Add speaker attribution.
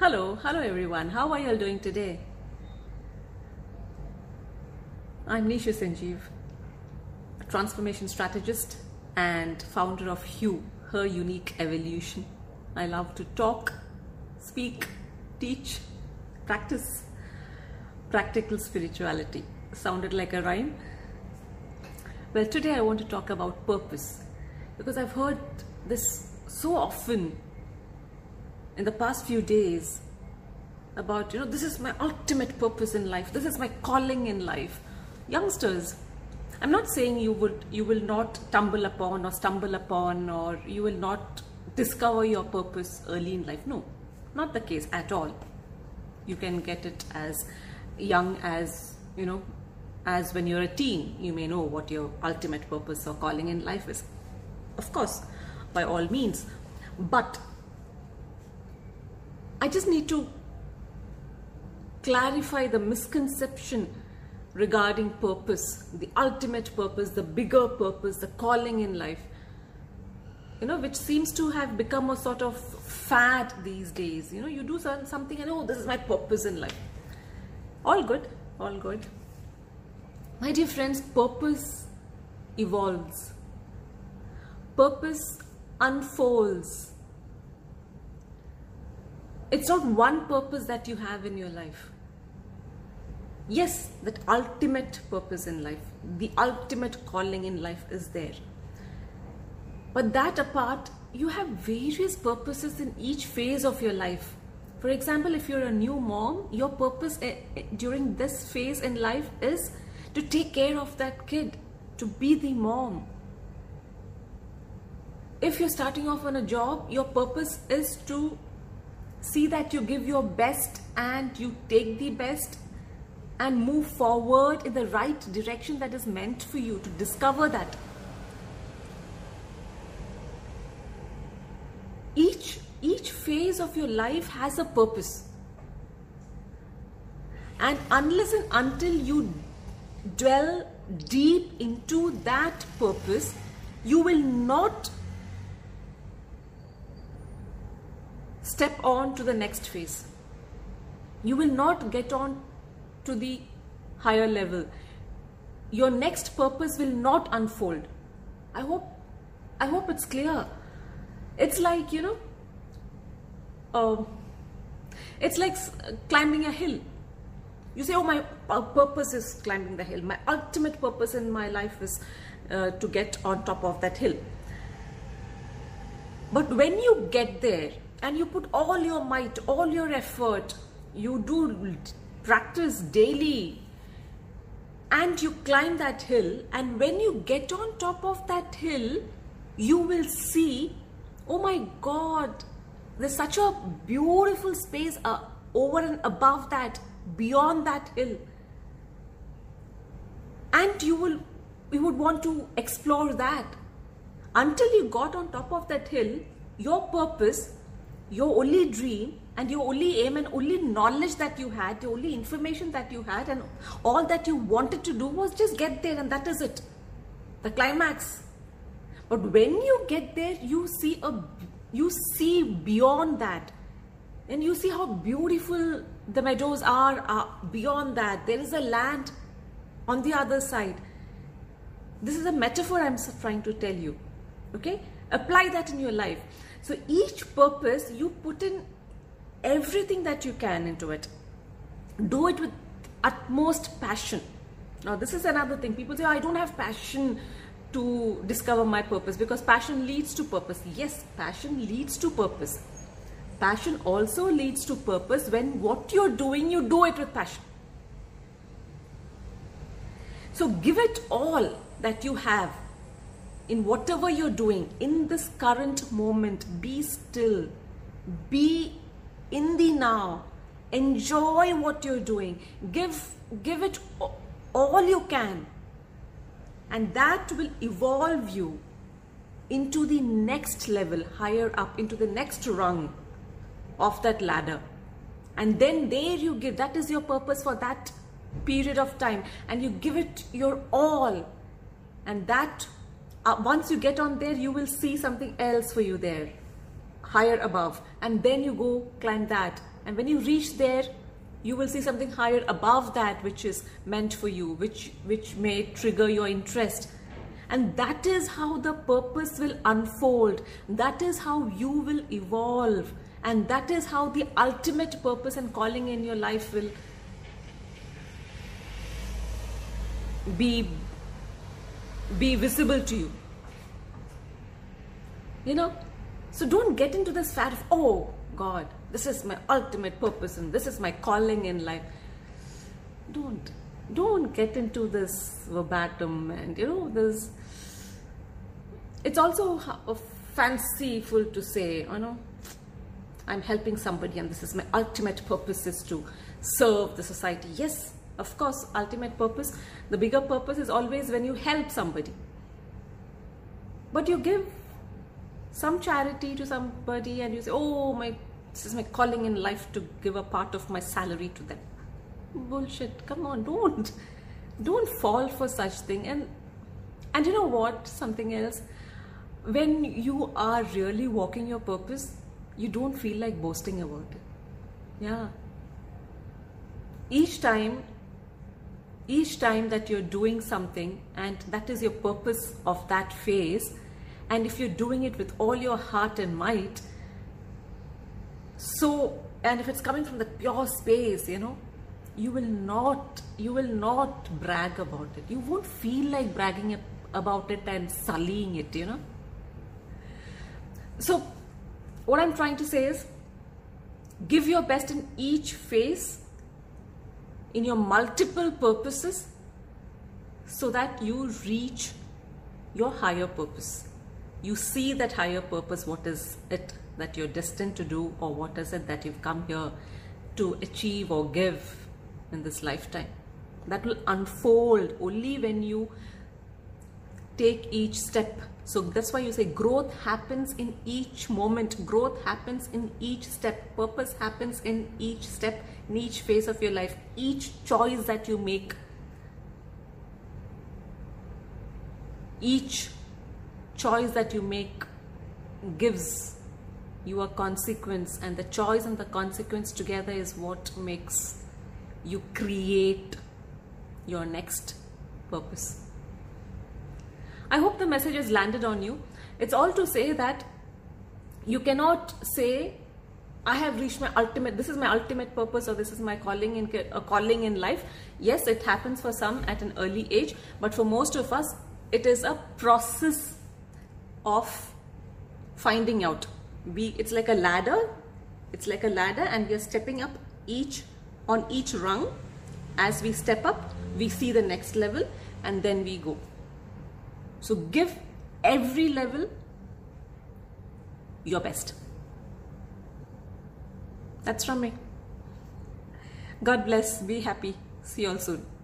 Speaker 1: Hello, hello everyone. How are you all doing today? I'm Nisha Sanjeev, a transformation strategist and founder of Hue, Her Unique Evolution. I love to talk, speak, teach, practice practical spirituality. Sounded like a rhyme? Well, today I want to talk about purpose because I've heard this so often in the past few days about, you know, this is my ultimate purpose in life, this is my calling in life. Youngsters, I'm not saying you would you will not tumble upon or stumble upon or you will not discover your purpose early in life. No, not the case at all. You can get it as young as, you know, as when you're a teen, you may know what your ultimate purpose or calling in life is. Of course, by all means. But I just need to clarify the misconception regarding purpose, the ultimate purpose, the bigger purpose, the calling in life, you know, which seems to have become a sort of fad these days. You know, you do something and oh, this is my purpose in life. All good, all good. My dear friends, purpose evolves, purpose unfolds. It's not one purpose that you have in your life. Yes, that ultimate purpose in life, the ultimate calling in life is there. But that apart, you have various purposes in each phase of your life. For example, if you're a new mom, your purpose eh, eh, during this phase in life is to take care of that kid, to be the mom. If you're starting off on a job, your purpose is to see that you give your best and you take the best and move forward in the right direction that is meant for you to discover that. Each, each phase of your life has a purpose. And unless and until you dwell deep into that purpose, you will not step on to the next phase. You will not get on to the higher level. Your next purpose will not unfold. I hope, I hope it's clear. It's like, you know, uh, it's like climbing a hill. You say, oh, my purpose is climbing the hill. My ultimate purpose in my life is uh, to get on top of that hill. But when you get there and you put all your might, all your effort, you do practice daily. And you climb that hill and when you get on top of that hill, you will see, oh my God, there's such a beautiful space uh, over and above that beyond that hill. And you will you would want to explore that. Until you got on top of that hill your purpose your only dream and your only aim and only knowledge that you had the only information that you had and all that you wanted to do was just get there and that is it. The climax. But when you get there you see a you see beyond that. And you see how beautiful the meadows are uh, beyond that. There is a land on the other side. This is a metaphor i'm trying to tell you okay? Apply that in your life. So each purpose you put in everything that you can into it. Do it with utmost passion. Now this is another thing. People say oh, i don't have passion to discover my purpose because passion leads to purpose. Yes passion leads to purpose. Passion also leads to purpose when what you're doing, you do it with passion. So give it all that you have in whatever you're doing in this current moment. Be still. Be in the now. Enjoy what you're doing. Give, give it all you can. And that will evolve you into the next level, higher up, into the next rung of that ladder and then there you give that is your purpose for that period of time and you give it your all and that uh, once you get on there you will see something else for you there higher above and then you go climb that And when you reach there, you will see something higher above that which is meant for you, which, which may trigger your interest. And that is how the purpose will unfold. That is how you will evolve. And that is how the ultimate purpose and calling in your life will be, be visible to you. You know? So don't get into this fat of, oh God, this is my ultimate purpose and this is my calling in life. Don't. Don't get into this verbatim and you know, this. It's also fanciful to say, you know, I'm helping somebody and this is my ultimate purpose is to serve the society. Yes, of course, ultimate purpose. The bigger purpose is always when you help somebody. But you give some charity to somebody and you say, oh, my this is my calling in life to give a part of my salary to them. Bullshit. Come on, don't. Don't fall for such thing. And and you know what? Something else. When you are really walking your purpose, you don't feel like boasting about it. Yeah. Each time each time that you're doing something and that is your purpose of that phase and if you're doing it with all your heart and might so and if it's coming from the pure space you know you will not you will not brag about it. You won't feel like bragging about it and sullying it you know. So what i'm trying to say is give your best in each phase in your multiple purposes so that you reach your higher purpose. You see that higher purpose what is it that you're destined to do or what is it that you've come here to achieve or give in this lifetime? That will unfold only when you take each step so that's why you say growth happens in each moment. Growth happens in each step. Purpose happens in each step in each phase of your life. Each choice that you make. Each choice that you make gives you a consequence and the choice and the consequence together is what makes you create your next purpose. I hope the message has landed on you. It's all to say that you cannot say I have reached my ultimate this is my ultimate purpose or this is my calling in a calling in life. Yes, it happens for some at an early age, but for most of us it is a process of finding out we it's like a ladder it's like a ladder and we are stepping up each on each rung as we step up we see the next level and then we go so give every level your best. That's from me. God bless. Be happy. See you all soon